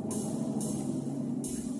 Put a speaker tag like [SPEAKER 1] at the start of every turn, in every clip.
[SPEAKER 1] フフフ。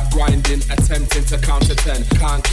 [SPEAKER 2] start grinding, attempting to count to ten. Can't